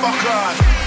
fuck God.